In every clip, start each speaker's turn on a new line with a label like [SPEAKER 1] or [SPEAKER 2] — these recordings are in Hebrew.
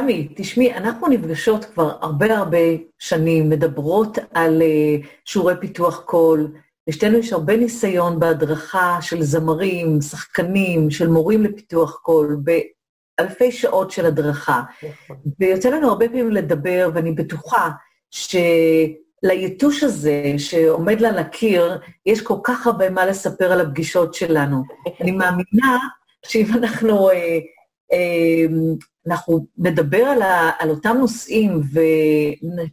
[SPEAKER 1] תמי, תשמעי, אנחנו נפגשות כבר הרבה הרבה שנים, מדברות על uh, שיעורי פיתוח קול, לשתינו יש הרבה ניסיון בהדרכה של זמרים, שחקנים, של מורים לפיתוח קול, באלפי שעות של הדרכה. נכון. ויוצא לנו הרבה פעמים לדבר, ואני בטוחה שליתוש הזה שעומד לה לקיר, יש כל כך הרבה מה לספר על הפגישות שלנו. אני מאמינה שאם אנחנו... אה, אה, אנחנו נדבר על, ה, על אותם נושאים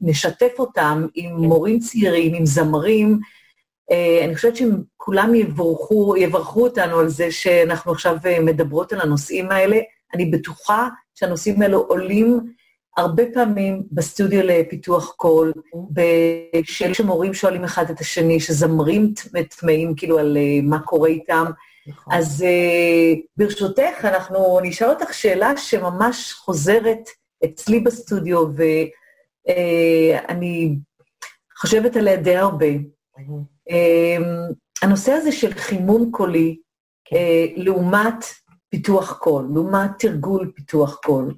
[SPEAKER 1] ונשתף אותם עם כן. מורים צעירים, עם זמרים, אה, אני חושבת שהם כולם יברכו, יברכו אותנו על זה שאנחנו עכשיו אה, מדברות על הנושאים האלה. אני בטוחה שהנושאים האלו עולים הרבה פעמים בסטודיו לפיתוח קול, בשאלה שמורים שואלים אחד את השני, שזמרים תמיהים כאילו על אה, מה קורה איתם. נכון. אז ברשותך, אנחנו נשאל אותך שאלה שממש חוזרת אצלי בסטודיו, ואני חושבת עליה די הרבה. אמ, הנושא הזה של חימום קולי, כן. אה, לעומת פיתוח קול, לעומת תרגול פיתוח קול.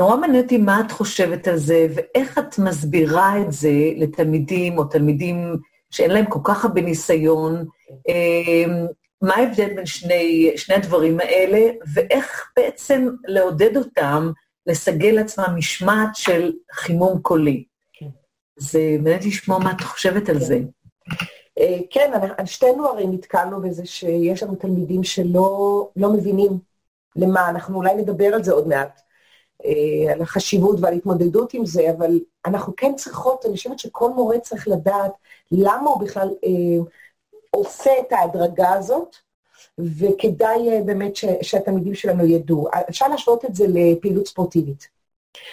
[SPEAKER 1] נורא מעניין אותי מה את חושבת על זה, ואיך את מסבירה את זה לתלמידים או תלמידים שאין להם כל כך הרבה ניסיון, אמ, מה ההבדל בין שני, שני הדברים האלה, ואיך בעצם לעודד אותם לסגל לעצמם משמעת של חימום קולי. כן. זה מעניין לשמוע מה את חושבת על כן. זה.
[SPEAKER 2] אה, כן, שתינו הרי נתקלנו בזה שיש לנו תלמידים שלא לא מבינים למה, אנחנו אולי נדבר על זה עוד מעט, אה, על החשיבות ועל התמודדות עם זה, אבל אנחנו כן צריכות, אני חושבת שכל מורה צריך לדעת למה הוא בכלל אה, עושה את ההדרגה הזאת, וכדאי אה, באמת ש, שהתלמידים שלנו ידעו. אפשר להשוות את זה לפעילות ספורטיבית.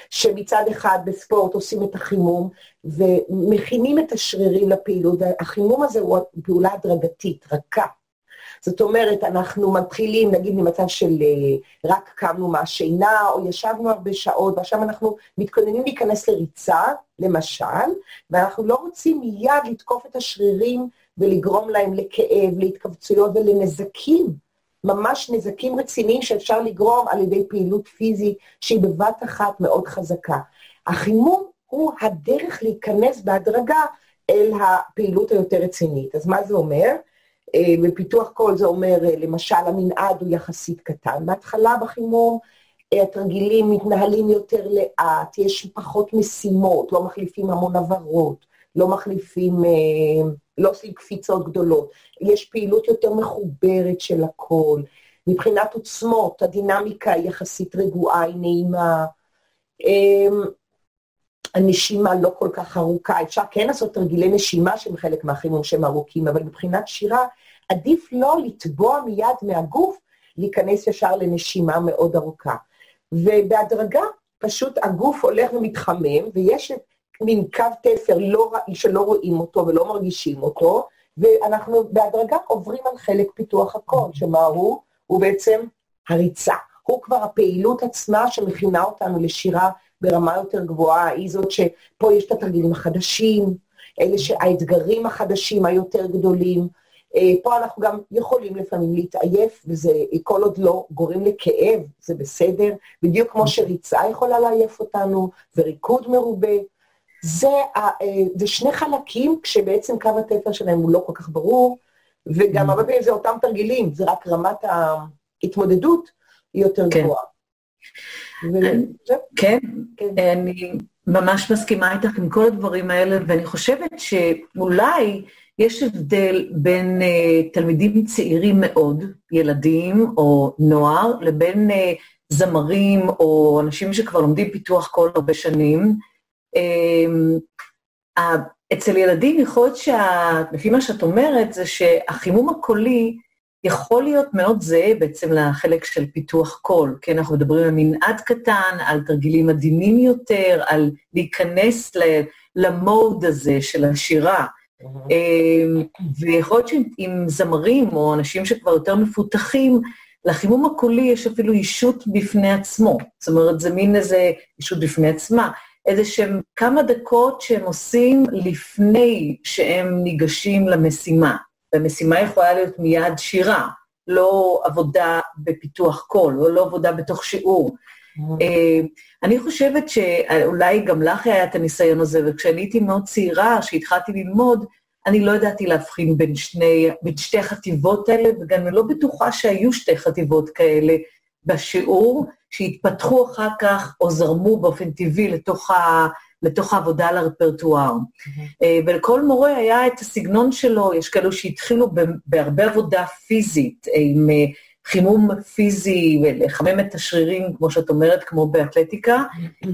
[SPEAKER 2] שמצד אחד בספורט עושים את החימום ומכינים את השרירים לפעילות, החימום הזה הוא פעולה הדרגתית, רכה. זאת אומרת, אנחנו מתחילים, נגיד, ממצב של אה, רק קמנו מהשינה, או ישבנו הרבה שעות, ועכשיו אנחנו מתכוננים להיכנס לריצה, למשל, ואנחנו לא רוצים מיד לתקוף את השרירים ולגרום להם לכאב, להתכווצויות ולנזקים. ממש נזקים רציניים שאפשר לגרום על ידי פעילות פיזית שהיא בבת אחת מאוד חזקה. החימום הוא הדרך להיכנס בהדרגה אל הפעילות היותר רצינית. אז מה זה אומר? אה, בפיתוח קול זה אומר, אה, למשל, המנעד הוא יחסית קטן. בהתחלה בחימום אה, התרגילים מתנהלים יותר לאט, יש פחות משימות, לא מחליפים המון הבהרות, לא מחליפים... לא עושים קפיצות גדולות, יש פעילות יותר מחוברת של הכל. מבחינת עוצמות, הדינמיקה היא יחסית רגועה, היא נעימה. אמ, הנשימה לא כל כך ארוכה, אפשר כן לעשות תרגילי נשימה שהם חלק מהחימום שהם ארוכים, אבל מבחינת שירה, עדיף לא לתבוע מיד מהגוף, להיכנס ישר לנשימה מאוד ארוכה. ובהדרגה, פשוט הגוף הולך ומתחמם, ויש את מין קו תפר לא, שלא רואים אותו ולא מרגישים אותו, ואנחנו בהדרגה עוברים על חלק פיתוח הקול, שמה הוא? הוא בעצם הריצה. הוא כבר הפעילות עצמה שמכינה אותנו לשירה ברמה יותר גבוהה, היא זאת שפה יש את התרגילים החדשים, אלה שהאתגרים החדשים היותר גדולים. אה, פה אנחנו גם יכולים לפעמים להתעייף, וזה כל עוד לא גורם לכאב, זה בסדר, בדיוק כמו שריצה יכולה לעייף אותנו, וריקוד מרובה. זה, אה, זה שני חלקים כשבעצם קו התפר שלהם הוא לא כל כך ברור, וגם mm. הרבה פעמים זה אותם תרגילים, זה רק רמת ההתמודדות היא יותר כן. גבוהה.
[SPEAKER 1] כן, כן, אני ממש מסכימה איתך עם כל הדברים האלה, ואני חושבת שאולי יש הבדל בין uh, תלמידים צעירים מאוד, ילדים או נוער, לבין uh, זמרים או אנשים שכבר לומדים פיתוח כל הרבה שנים, אצל ילדים יכול להיות, שה... לפי מה שאת אומרת, זה שהחימום הקולי יכול להיות מאוד זהה בעצם לחלק של פיתוח קול, כן? אנחנו מדברים על מנעד קטן, על תרגילים עדינים יותר, על להיכנס למוד הזה של השירה. אמ, ויכול להיות שעם זמרים או אנשים שכבר יותר מפותחים, לחימום הקולי יש אפילו אישות בפני עצמו. זאת אומרת, זה מין איזה אישות בפני עצמה. איזה שהם כמה דקות שהם עושים לפני שהם ניגשים למשימה. והמשימה יכולה להיות מיד שירה, לא עבודה בפיתוח קול, או לא עבודה בתוך שיעור. אני חושבת שאולי גם לך היה את הניסיון הזה, וכשאני הייתי מאוד צעירה, כשהתחלתי ללמוד, אני לא ידעתי להבחין בין, שני, בין שתי החטיבות האלה, וגם אני לא בטוחה שהיו שתי חטיבות כאלה בשיעור, שהתפתחו אחר כך או זרמו באופן טבעי לתוך, ה, לתוך העבודה על הרפרטואר. Mm-hmm. ולכל מורה היה את הסגנון שלו, יש כאלו שהתחילו בהרבה עבודה פיזית, עם אה, חימום פיזי ולחמם את השרירים, כמו שאת אומרת, כמו באתלטיקה, mm-hmm.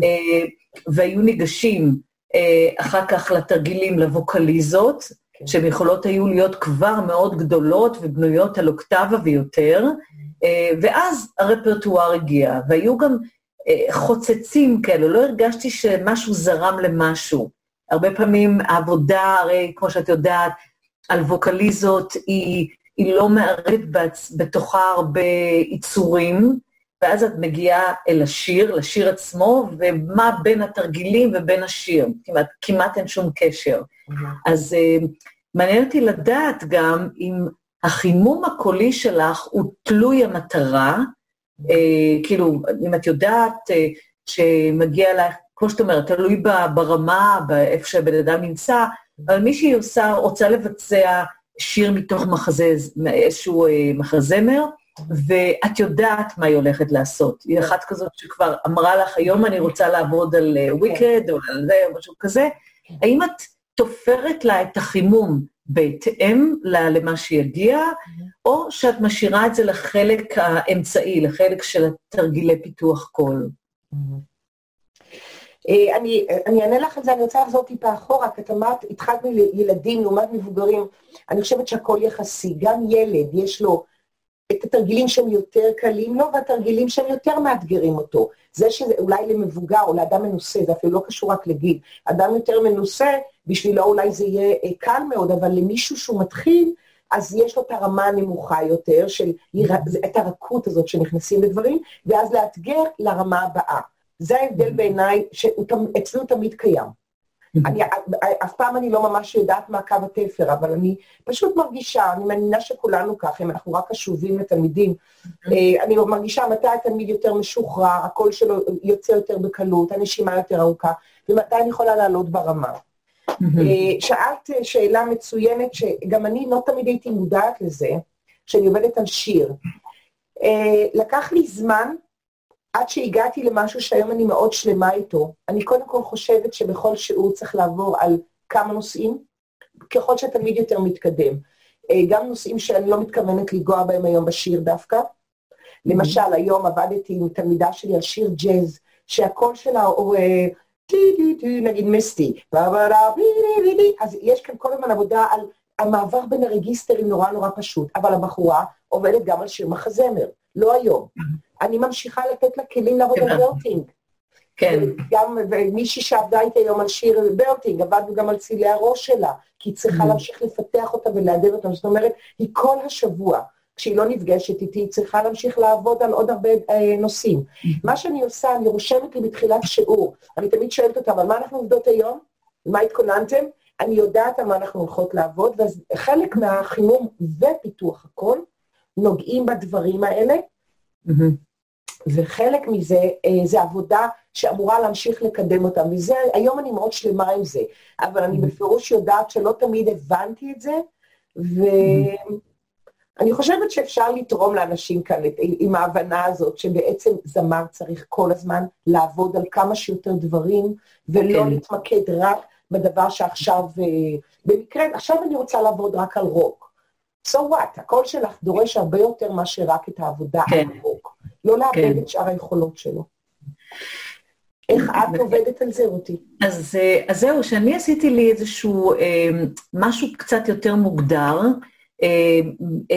[SPEAKER 1] והיו ניגשים אחר כך לתרגילים, לווקליזות, כן. שהן יכולות היו להיות כבר מאוד גדולות ובנויות על אוקטבה ויותר, אה, ואז הרפרטואר הגיע, והיו גם אה, חוצצים כאלה, לא הרגשתי שמשהו זרם למשהו. הרבה פעמים העבודה, הרי כמו שאת יודעת, על ווקליזות, היא, היא לא מערבת בתוכה הרבה יצורים, ואז את מגיעה אל השיר, לשיר עצמו, ומה בין התרגילים ובין השיר. כמעט, כמעט אין שום קשר. Mm-hmm. אז uh, מעניין אותי לדעת גם אם החימום הקולי שלך הוא תלוי המטרה, uh, כאילו, אם את יודעת uh, שמגיע לך, כמו שאת אומרת, תלוי ברמה, באיפה שהבן אדם נמצא, אבל מישהי עושה, רוצה לבצע שיר מתוך מחזה, איזשהו uh, מחזמר, ואת יודעת מה היא הולכת לעשות. היא אחת כזאת שכבר אמרה לך, היום אני רוצה לעבוד על וויקד, אה, או על זה, או משהו כזה. כן. האם את תופרת לה את החימום בהתאם למה שיגיע, או שאת משאירה את זה לחלק האמצעי, לחלק של התרגילי פיתוח קול?
[SPEAKER 2] אה, אני, אני אענה לך על זה, אני רוצה לחזור טיפה אחורה, כי את אמרת, התחלת מילדים לעומת מבוגרים, אני חושבת שהכל יחסי, גם ילד, יש לו את התרגילים שהם יותר קלים לו, והתרגילים שהם יותר מאתגרים אותו. זה שאולי למבוגר או לאדם מנוסה, זה אפילו לא קשור רק לגיל, אדם יותר מנוסה, בשבילו אולי זה יהיה אה, קל מאוד, אבל למישהו שהוא מתחיל, אז יש לו את הרמה הנמוכה יותר, של את הרכות הזאת שנכנסים לדברים, ואז לאתגר לרמה הבאה. זה ההבדל בעיניי, שאצלנו תמיד קיים. אני, אף פעם אני לא ממש יודעת מה קו התפר, אבל אני פשוט מרגישה, אני מאמינה שכולנו ככה, אם אנחנו רק קשובים לתלמידים, אה, אני מרגישה מתי התלמיד יותר משוחרר, הקול שלו יוצא יותר בקלות, הנשימה יותר ארוכה, ומתי אני יכולה לעלות ברמה. אה, שאלת שאלה מצוינת, שגם אני לא תמיד הייתי מודעת לזה, כשאני עובדת על שיר. אה, לקח לי זמן עד שהגעתי למשהו שהיום אני מאוד שלמה איתו, אני קודם כל חושבת שבכל שיעור צריך לעבור על כמה נושאים, ככל שהתלמיד יותר מתקדם. אה, גם נושאים שאני לא מתכוונת לנגוע בהם היום בשיר דווקא. למשל, היום עבדתי עם תלמידה שלי על שיר ג'אז, שהקול שלה הוא אה, נגיד מיסטי, אז יש כאן כל הזמן עבודה על המעבר בין הרגיסטרים נורא נורא פשוט, אבל הבחורה עובדת גם על שיר מחזמר, לא היום. אני ממשיכה לתת לה כלים לעבוד על ברטינג. כן. גם מישהי שעבדה איתי היום על שיר ברטינג, עבדנו גם על צילי הראש שלה, כי היא צריכה להמשיך לפתח אותה ולהדב אותה. זאת אומרת, היא כל השבוע, כשהיא לא נפגשת איתי, היא צריכה להמשיך לעבוד על עוד הרבה אה, נושאים. מה שאני עושה, אני רושמת לי בתחילת שיעור, אני תמיד שואלת אותה, אבל מה אנחנו עובדות היום? מה התכוננתם? אני יודעת על מה אנחנו הולכות לעבוד, וחלק מהחימום ופיתוח הכל נוגעים בדברים האלה, וחלק מזה אה, זה עבודה שאמורה להמשיך לקדם אותם, וזה, היום אני מאוד שלמה עם זה, אבל אני בפירוש יודעת שלא תמיד הבנתי את זה, ואני חושבת שאפשר לתרום לאנשים כאן עם ההבנה הזאת, שבעצם זמר צריך כל הזמן לעבוד על כמה שיותר דברים, ולא כן. להתמקד רק בדבר שעכשיו, אה, במקרה, עכשיו אני רוצה לעבוד רק על רוק. So what? הקול שלך דורש הרבה יותר מאשר רק את העבודה כן. על רוק. לא לאבד כן. את שאר היכולות שלו. איך את עובדת על זה, רותי?
[SPEAKER 1] אז, אה, אז זהו, שאני עשיתי לי איזשהו אה, משהו קצת יותר מוגדר,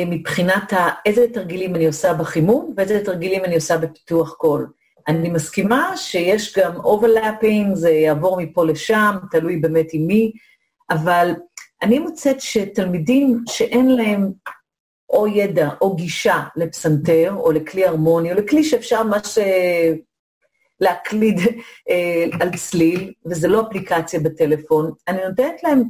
[SPEAKER 1] מבחינת ה, איזה תרגילים אני עושה בחימום ואיזה תרגילים אני עושה בפיתוח קול. אני מסכימה שיש גם overlapping, זה יעבור מפה לשם, תלוי באמת עם מי, אבל אני מוצאת שתלמידים שאין להם או ידע או גישה לפסנתר, או לכלי הרמוני, או לכלי שאפשר ממש להקליד אה, על צליל, וזה לא אפליקציה בטלפון, אני נותנת להם אה,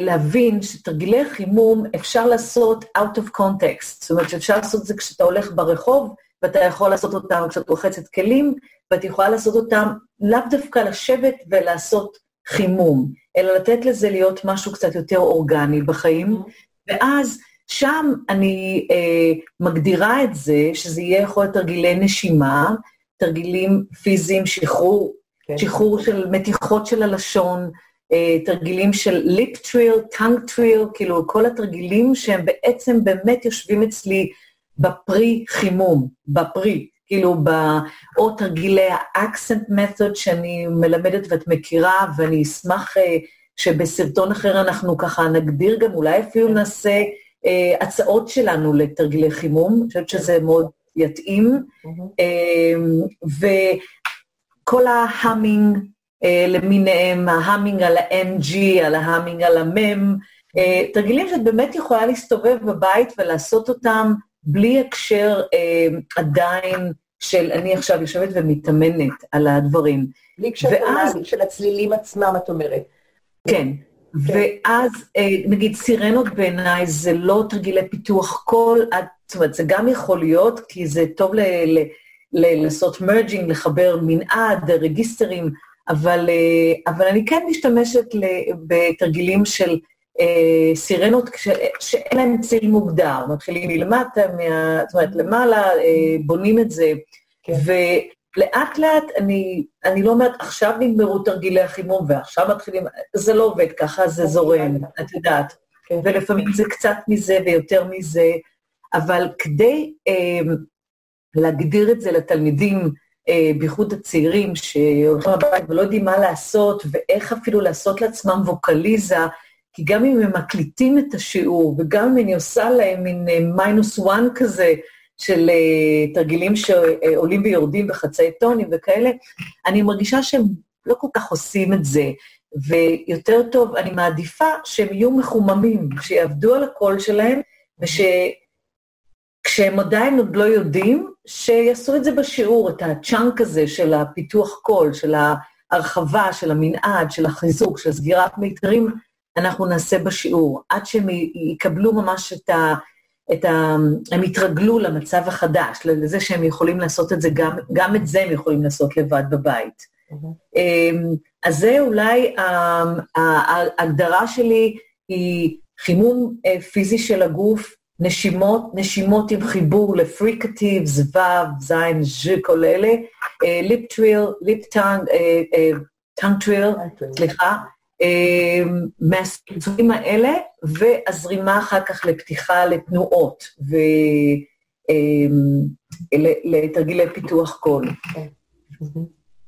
[SPEAKER 1] להבין שתרגילי חימום אפשר לעשות out of context, זאת אומרת שאפשר לעשות את זה כשאתה הולך ברחוב, ואתה יכול לעשות אותם כשאת רוחצת כלים, ואת יכולה לעשות אותם לאו דווקא לשבת ולעשות חימום, אלא לתת לזה להיות משהו קצת יותר אורגני בחיים, ואז שם אני אה, מגדירה את זה, שזה יהיה יכול להיות תרגילי נשימה, תרגילים פיזיים, שחרור, כן. שחרור של מתיחות של הלשון, אה, תרגילים של lip trill, tongue trill, כאילו כל התרגילים שהם בעצם באמת יושבים אצלי ב pre חימום, ב pre, כאילו, ב, או תרגילי ה accent method שאני מלמדת ואת מכירה, ואני אשמח אה, שבסרטון אחר אנחנו ככה נגדיר גם, אולי אפילו נעשה אה, הצעות שלנו לתרגילי חימום, אני חושבת שזה מאוד יתאים. אה, וכל ה humming אה, למיניהם, ה humming על ה-NG, על ה humming על המם, אה, תרגילים שאת באמת יכולה להסתובב בבית ולעשות אותם בלי הקשר אה, עדיין של אני עכשיו יושבת ומתאמנת על הדברים.
[SPEAKER 2] בלי הקשר ואז... של הצלילים עצמם, את אומרת.
[SPEAKER 1] כן. כן. ואז, אה, נגיד, סירנות בעיניי זה לא תרגילי פיתוח קול, זאת אומרת, זה גם יכול להיות, כי זה טוב ל, ל, ל, לעשות merging, לחבר מנעד, רגיסטרים, אבל, אה, אבל אני כן משתמשת בתרגילים של אה, סירנות שאין להם ציל מוגדר, מתחילים מלמטה, מה, זאת אומרת, למעלה, אה, בונים את זה. כן. ולאט לאט אני, אני לא אומרת, עכשיו נגמרו תרגילי החימום ועכשיו מתחילים, זה לא עובד ככה, זה זורם, את יודעת. כן. ולפעמים זה קצת מזה ויותר מזה, אבל כדי אה, להגדיר את זה לתלמידים, בייחוד הצעירים שהולכים לבית ולא יודעים מה לעשות, ואיך אפילו לעשות לעצמם ווקליזה, כי גם אם הם מקליטים את השיעור, וגם אם אני עושה להם מין אה, וואן כזה, של uh, תרגילים שעולים ויורדים בחצאי טונים וכאלה, אני מרגישה שהם לא כל כך עושים את זה. ויותר טוב, אני מעדיפה שהם יהיו מחוממים, שיעבדו על הקול שלהם, ושכשהם עדיין עוד לא יודעים, שיעשו את זה בשיעור, את הצ'אנק הזה של הפיתוח קול, של ההרחבה, של המנעד, של החיזוק, של סגירת מיתרים, אנחנו נעשה בשיעור, עד שהם יקבלו ממש את ה... את ה... הם יתרגלו למצב החדש, לזה שהם יכולים לעשות את זה, גם, גם את זה הם יכולים לעשות לבד בבית. Mm-hmm. אז זה אולי, ההגדרה שלי היא חימום אה, פיזי של הגוף, נשימות, נשימות עם חיבור ל fricatives, ו', זין, ז', כל אלה, lip trill, lip tongue, tongue trill, סליחה, אמ, מהסרטונים האלה, והזרימה אחר כך לפתיחה לתנועות ולתרגילי אמ, פיתוח קול.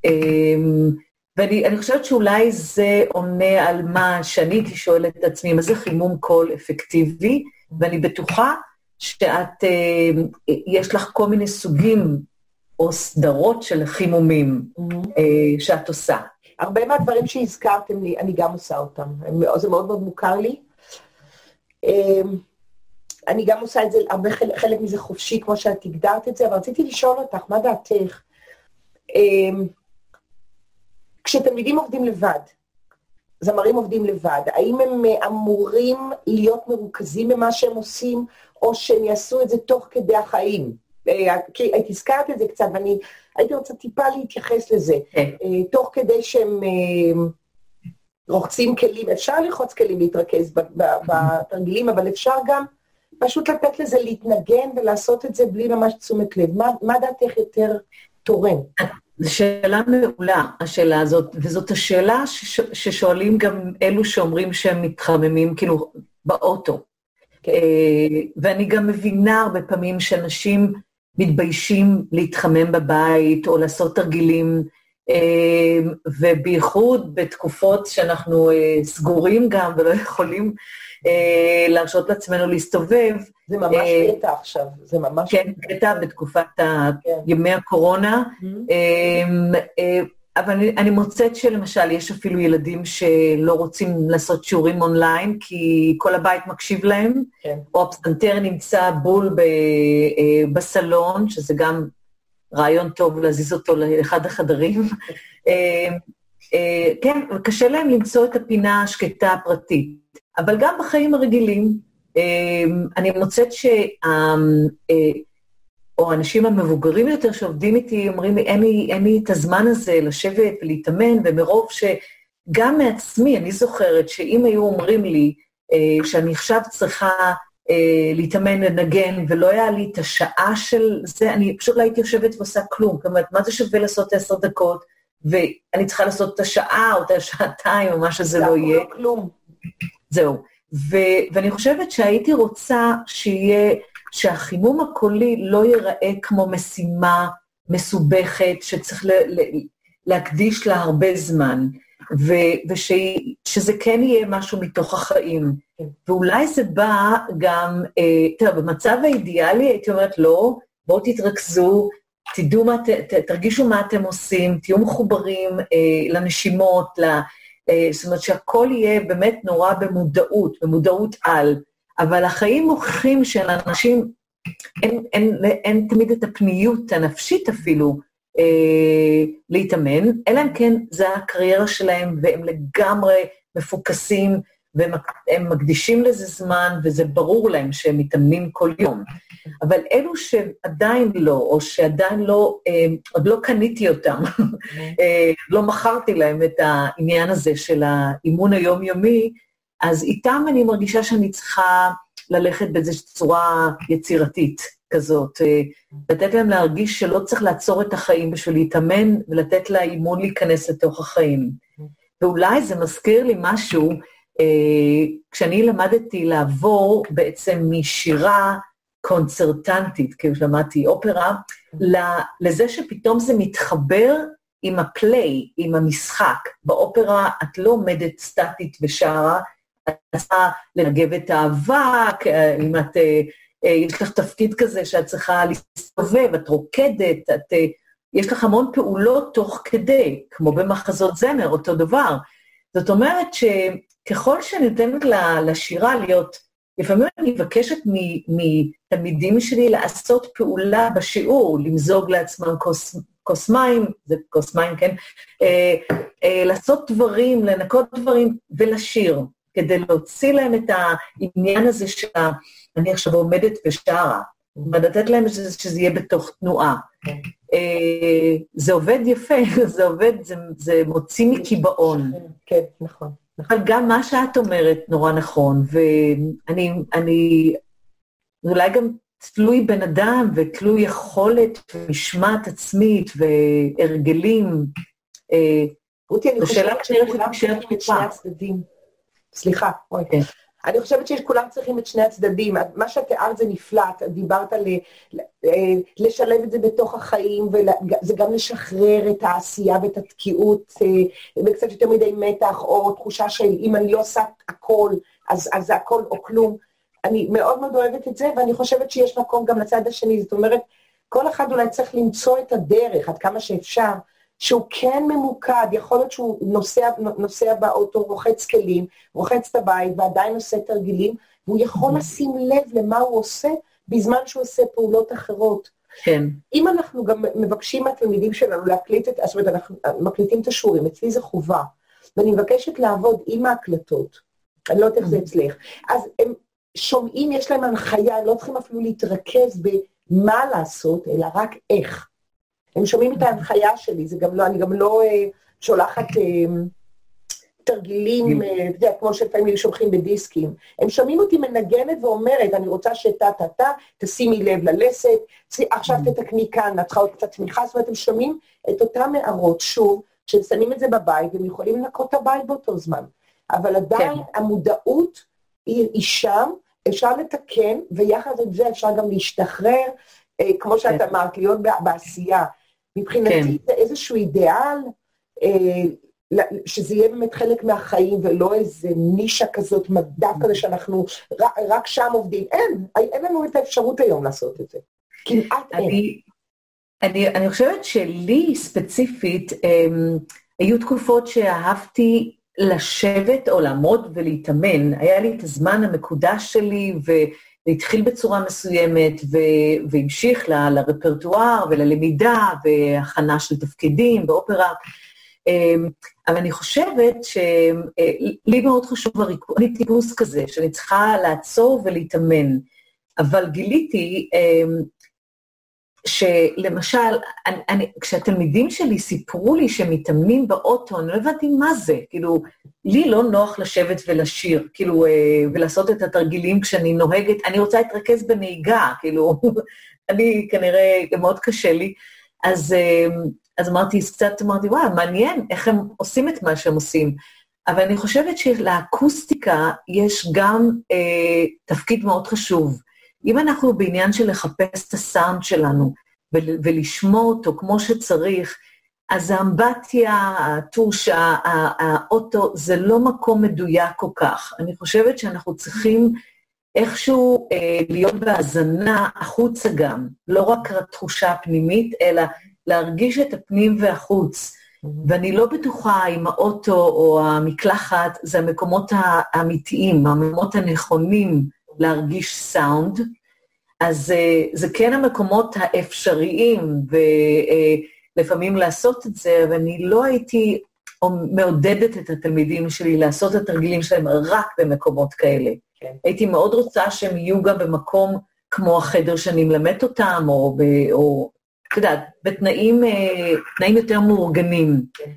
[SPEAKER 1] אמ, ואני חושבת שאולי זה עונה על מה שאני הייתי שואלת את עצמי, מה זה חימום קול אפקטיבי, ואני בטוחה שאת, יש לך כל מיני סוגים או סדרות של חימומים אה, שאת עושה.
[SPEAKER 2] הרבה מהדברים שהזכרתם לי, אני גם עושה אותם. זה מאוד מאוד מוכר לי. אמ, אני גם עושה את זה, הרבה חלק, חלק מזה חופשי, כמו שאת הגדרת את זה, אבל רציתי לשאול אותך, מה דעתך? אמ, כשתלמידים עובדים לבד, זמרים עובדים לבד, האם הם אמורים להיות מרוכזים במה שהם עושים, או שהם יעשו את זה תוך כדי החיים? אה, כי את הזכרת את זה קצת, ואני הייתי רוצה טיפה להתייחס לזה. כן. אה, תוך כדי שהם אה, רוחצים כלים, אפשר לרחוץ כלים להתרכז בתרגילים, אבל אפשר גם פשוט לתת לזה להתנגן ולעשות את זה בלי ממש תשומת לב. מה, מה דעתך יותר תורם?
[SPEAKER 1] זו שאלה מעולה, השאלה הזאת, וזאת השאלה שש, ששואלים גם אלו שאומרים שהם מתחממים, כאילו, באוטו. כן. ואני גם מבינה הרבה פעמים שאנשים מתביישים להתחמם בבית או לעשות תרגילים, אה, ובייחוד בתקופות שאנחנו אה, סגורים גם ולא יכולים אה, להרשות לעצמנו להסתובב.
[SPEAKER 2] זה ממש קטע עכשיו, זה ממש...
[SPEAKER 1] כן, קטע בתקופת כן. ימי הקורונה. Mm-hmm. אבל אני, אני מוצאת שלמשל, יש אפילו ילדים שלא רוצים לעשות שיעורים אונליין, כי כל הבית מקשיב להם, כן. או הפסנתר נמצא בול ב, אה, בסלון, שזה גם רעיון טוב להזיז אותו לאחד החדרים. אה, אה, כן, וקשה להם למצוא את הפינה השקטה הפרטית. אבל גם בחיים הרגילים, אני מוצאת שה... או האנשים המבוגרים יותר שעובדים איתי, אומרים לי, אין לי, אין לי את הזמן הזה לשבת ולהתאמן, ומרוב שגם מעצמי, אני זוכרת שאם היו אומרים לי אה, שאני עכשיו צריכה אה, להתאמן, לנגן, ולא היה לי את השעה של זה, אני פשוט לא הייתי יושבת ועושה כלום. אומרת, מה זה שווה לעשות עשר דקות, ואני צריכה לעשות את השעה או את השעתיים, או מה שזה לא יהיה.
[SPEAKER 2] זה כלום.
[SPEAKER 1] זהו. ו- ואני חושבת שהייתי רוצה שיהיה, שהחימום הקולי לא ייראה כמו משימה מסובכת שצריך ל- ל- להקדיש לה הרבה זמן, ו- ושזה כן יהיה משהו מתוך החיים. כן. ואולי זה בא גם, אה, תראה, במצב האידיאלי הייתי אומרת, לא, בואו תתרכזו, תדעו מה, ת, ת, תרגישו מה אתם עושים, תהיו מחוברים אה, לנשימות, ל, אה, זאת אומרת שהכל יהיה באמת נורא במודעות, במודעות על. אבל החיים מוכיחים שלאנשים אין, אין, אין, תמיד את הפניות הנפשית אפילו אה, להתאמן, אלא אם כן זה הקריירה שלהם והם לגמרי מפוקסים והם מקדישים לזה זמן, וזה ברור להם שהם מתאמנים כל יום. אבל אלו שעדיין לא, או שעדיין לא, אה, עוד לא קניתי אותם, אה, לא מכרתי להם את העניין הזה של האימון היומיומי, אז איתם אני מרגישה שאני צריכה ללכת באיזושהי צורה יצירתית כזאת, אה, לתת להם להרגיש שלא צריך לעצור את החיים בשביל להתאמן, ולתת לאימון להיכנס לתוך החיים. ואולי זה מזכיר לי משהו, כשאני למדתי לעבור בעצם משירה קונצרטנטית, כאילו למדתי אופרה, לזה שפתאום זה מתחבר עם הפליי, עם המשחק. באופרה את לא עומדת סטטית ושרה, את צריכה לנגב את האבק, אה, אם את, אה, יש לך תפקיד כזה שאת צריכה להסתובב, את רוקדת, את, יש לך המון פעולות תוך כדי, כמו במחזות זמר, אותו דבר. זאת אומרת ש... ככל שאני נותנת לשירה להיות, לפעמים אני מבקשת מתלמידים שלי לעשות פעולה בשיעור, למזוג לעצמם כוס, כוס מים, זה כוס מים, כן? אה, אה, לעשות דברים, לנקות דברים ולשיר, כדי להוציא להם את העניין הזה של אני עכשיו עומדת ושרה, ולתת להם שזה, שזה יהיה בתוך תנועה. כן. אה, זה עובד יפה, זה עובד, זה, זה מוציא מקיבעון.
[SPEAKER 2] כן, נכון.
[SPEAKER 1] אבל גם מה שאת אומרת נורא נכון, ואני, אני, אולי גם תלוי בן אדם ותלוי יכולת ומשמעת עצמית והרגלים.
[SPEAKER 2] אה, רותי, אני חושבת שכולם צריכים את שני הצדדים. סליחה, אוי. אני חושבת שכולם צריכים את שני הצדדים. מה שאת תיארת זה נפלא, את דיברת על אה, לשלב את זה בתוך החיים, וזה גם לשחרר את העשייה ואת התקיעות, אה, וקצת יותר מדי מתח, או תחושה של אם אני לא עושה הכל, אז, אז זה הכל או כלום. אני מאוד מאוד אוהבת את זה, ואני חושבת שיש מקום גם לצד השני. זאת אומרת, כל אחד אולי צריך למצוא את הדרך, עד כמה שאפשר, שהוא כן ממוקד, יכול להיות שהוא נוסע, נוסע באוטו, רוחץ כלים, רוחץ את הבית ועדיין עושה תרגילים, והוא יכול mm-hmm. לשים לב למה הוא עושה בזמן שהוא עושה פעולות אחרות.
[SPEAKER 1] כן.
[SPEAKER 2] אם אנחנו גם מבקשים מהתלמידים שלנו להקליט את, זאת אומרת, אנחנו מקליטים את השיעורים, אצלי זה חובה, ואני מבקשת לעבוד עם ההקלטות, אני לא יודעת איך זה mm-hmm. אצלך, אז הם שומעים, יש להם הנחיה, לא צריכים אפילו להתרכז במה לעשות, אלא רק איך. הם שומעים את ההנחיה שלי, זה גם לא, אני גם לא אה, שולחת אה, תרגילים, אה, אתה יודע, כמו שלפעמים שולחים בדיסקים. הם שומעים אותי מנגנת ואומרת, אני רוצה שטה-טה-טה, תשימי לב ללסת, עכשיו תתקני כאן, את צריכה עוד קצת תמיכה, זאת אומרת, הם שומעים את אותן הערות, שוב, ששמים את זה בבית, והם יכולים לנקות את הבית באותו זמן. אבל עדיין כן. המודעות היא, היא שם, אפשר לתקן, ויחד עם זה אפשר גם להשתחרר, אה, כמו שאת כן. אמרת, להיות בעשייה. מבחינתי כן. זה איזשהו אידיאל, אה, שזה יהיה באמת חלק מהחיים ולא איזה נישה כזאת, מדע כזה שאנחנו רק, רק שם עובדים. אין, אין לנו את האפשרות היום לעשות את זה. כמעט אני, אין.
[SPEAKER 1] אני, אני חושבת שלי ספציפית, הם, היו תקופות שאהבתי לשבת או לעמוד ולהתאמן. היה לי את הזמן המקודש שלי, ו... והתחיל בצורה מסוימת, ו- והמשיך ל- לרפרטואר וללמידה והכנה של תפקידים באופרה. אמ, אבל אני חושבת שלי מאוד חשוב הריכוז, אני טיפוס כזה, שאני צריכה לעצור ולהתאמן. אבל גיליתי, אמ, שלמשל, אני, אני, כשהתלמידים שלי סיפרו לי שהם מתאמנים באוטו, אני לא הבנתי מה זה. כאילו, לי לא נוח לשבת ולשיר, כאילו, אה, ולעשות את התרגילים כשאני נוהגת, אני רוצה להתרכז בנהיגה, כאילו, אני כנראה, מאוד קשה לי. אז, אה, אז אמרתי, קצת אמרתי, וואי, מעניין איך הם עושים את מה שהם עושים. אבל אני חושבת שלאקוסטיקה יש גם אה, תפקיד מאוד חשוב. אם אנחנו בעניין של לחפש את הסאונד שלנו ולשמוע אותו כמו שצריך, אז האמבטיה, הטוש, האוטו, זה לא מקום מדויק כל כך. אני חושבת שאנחנו צריכים איכשהו אה, להיות בהאזנה החוצה גם, לא רק התחושה הפנימית, אלא להרגיש את הפנים והחוץ. ואני לא בטוחה אם האוטו או המקלחת זה המקומות האמיתיים, המקומות הנכונים להרגיש סאונד, אז uh, זה כן המקומות האפשריים, ולפעמים uh, לעשות את זה, ואני לא הייתי מעודדת את התלמידים שלי לעשות את התרגילים שלהם רק במקומות כאלה. כן. הייתי מאוד רוצה שהם יהיו גם במקום כמו החדר שאני מלמד אותם, או, ב, או את יודעת, בתנאים uh, יותר מאורגנים. כן.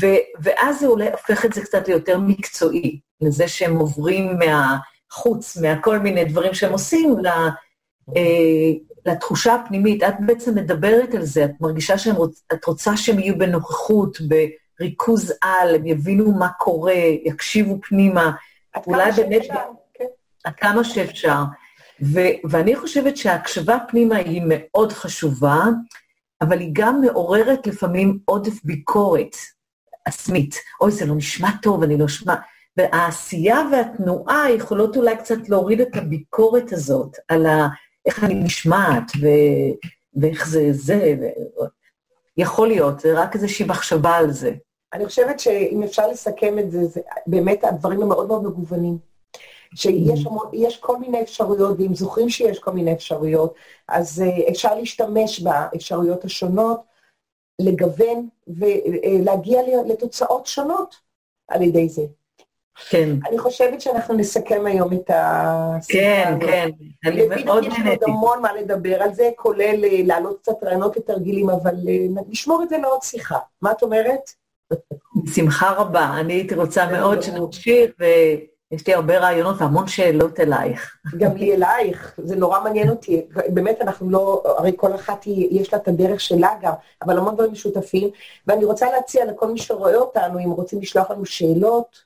[SPEAKER 1] ו, ואז זה אולי הופך את זה קצת ליותר מקצועי, לזה שהם עוברים מהחוץ, מהכל מיני דברים שהם עושים, אה, לתחושה הפנימית. את בעצם מדברת על זה, את מרגישה שאת רוצ, רוצה שהם יהיו בנוכחות, בריכוז על, הם יבינו מה קורה, יקשיבו פנימה. אולי באמת... כן. עד כמה שאפשר. ו- ואני חושבת שההקשבה פנימה היא מאוד חשובה, אבל היא גם מעוררת לפעמים עודף ביקורת. עצמית. אוי, זה לא נשמע טוב, אני לא אשמע... והעשייה והתנועה יכולות אולי קצת להוריד את הביקורת הזאת על ה... איך אני נשמעת ו... ואיך זה זה. ו... יכול להיות, זה רק איזושהי מחשבה על זה.
[SPEAKER 2] אני חושבת שאם אפשר לסכם את זה, זה באמת הדברים הם מאוד מאוד מגוונים. שיש mm-hmm. המון, יש כל מיני אפשרויות, ואם זוכרים שיש כל מיני אפשרויות, אז uh, אפשר להשתמש באפשרויות השונות. לגוון ולהגיע לתוצאות שונות על ידי זה.
[SPEAKER 1] כן.
[SPEAKER 2] אני חושבת שאנחנו נסכם היום את
[SPEAKER 1] השיחה כן, הזאת. כן, כן, אני מאוד
[SPEAKER 2] נהניתי. יש לנו המון מה לדבר על זה, כולל אה, להעלות קצת רעיונות ותרגילים, אבל אה, נשמור את זה לעוד שיחה. מה את אומרת?
[SPEAKER 1] בשמחה רבה. אני הייתי רוצה מאוד שנמשיך, יש לי הרבה רעיונות והמון שאלות אלייך.
[SPEAKER 2] גם לי אלייך, זה נורא מעניין אותי. באמת, אנחנו לא, הרי כל אחת היא, יש לה את הדרך שלה גם, אבל המון דברים משותפים. ואני רוצה להציע לכל מי שרואה אותנו, אם רוצים לשלוח לנו שאלות,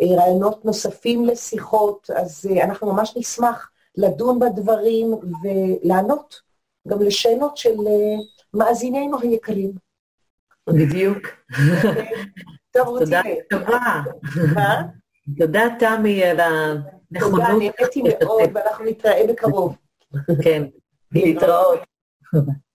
[SPEAKER 2] רעיונות נוספים לשיחות, אז אה, אנחנו ממש נשמח לדון בדברים ולענות גם לשאלות של אה, מאזינינו היקרים.
[SPEAKER 1] בדיוק.
[SPEAKER 2] טוב.
[SPEAKER 1] תודה רבה. תודה, תמי, על הנכונות.
[SPEAKER 2] תודה, נהניתי מאוד, ואנחנו נתראה בקרוב.
[SPEAKER 1] כן, להתראות.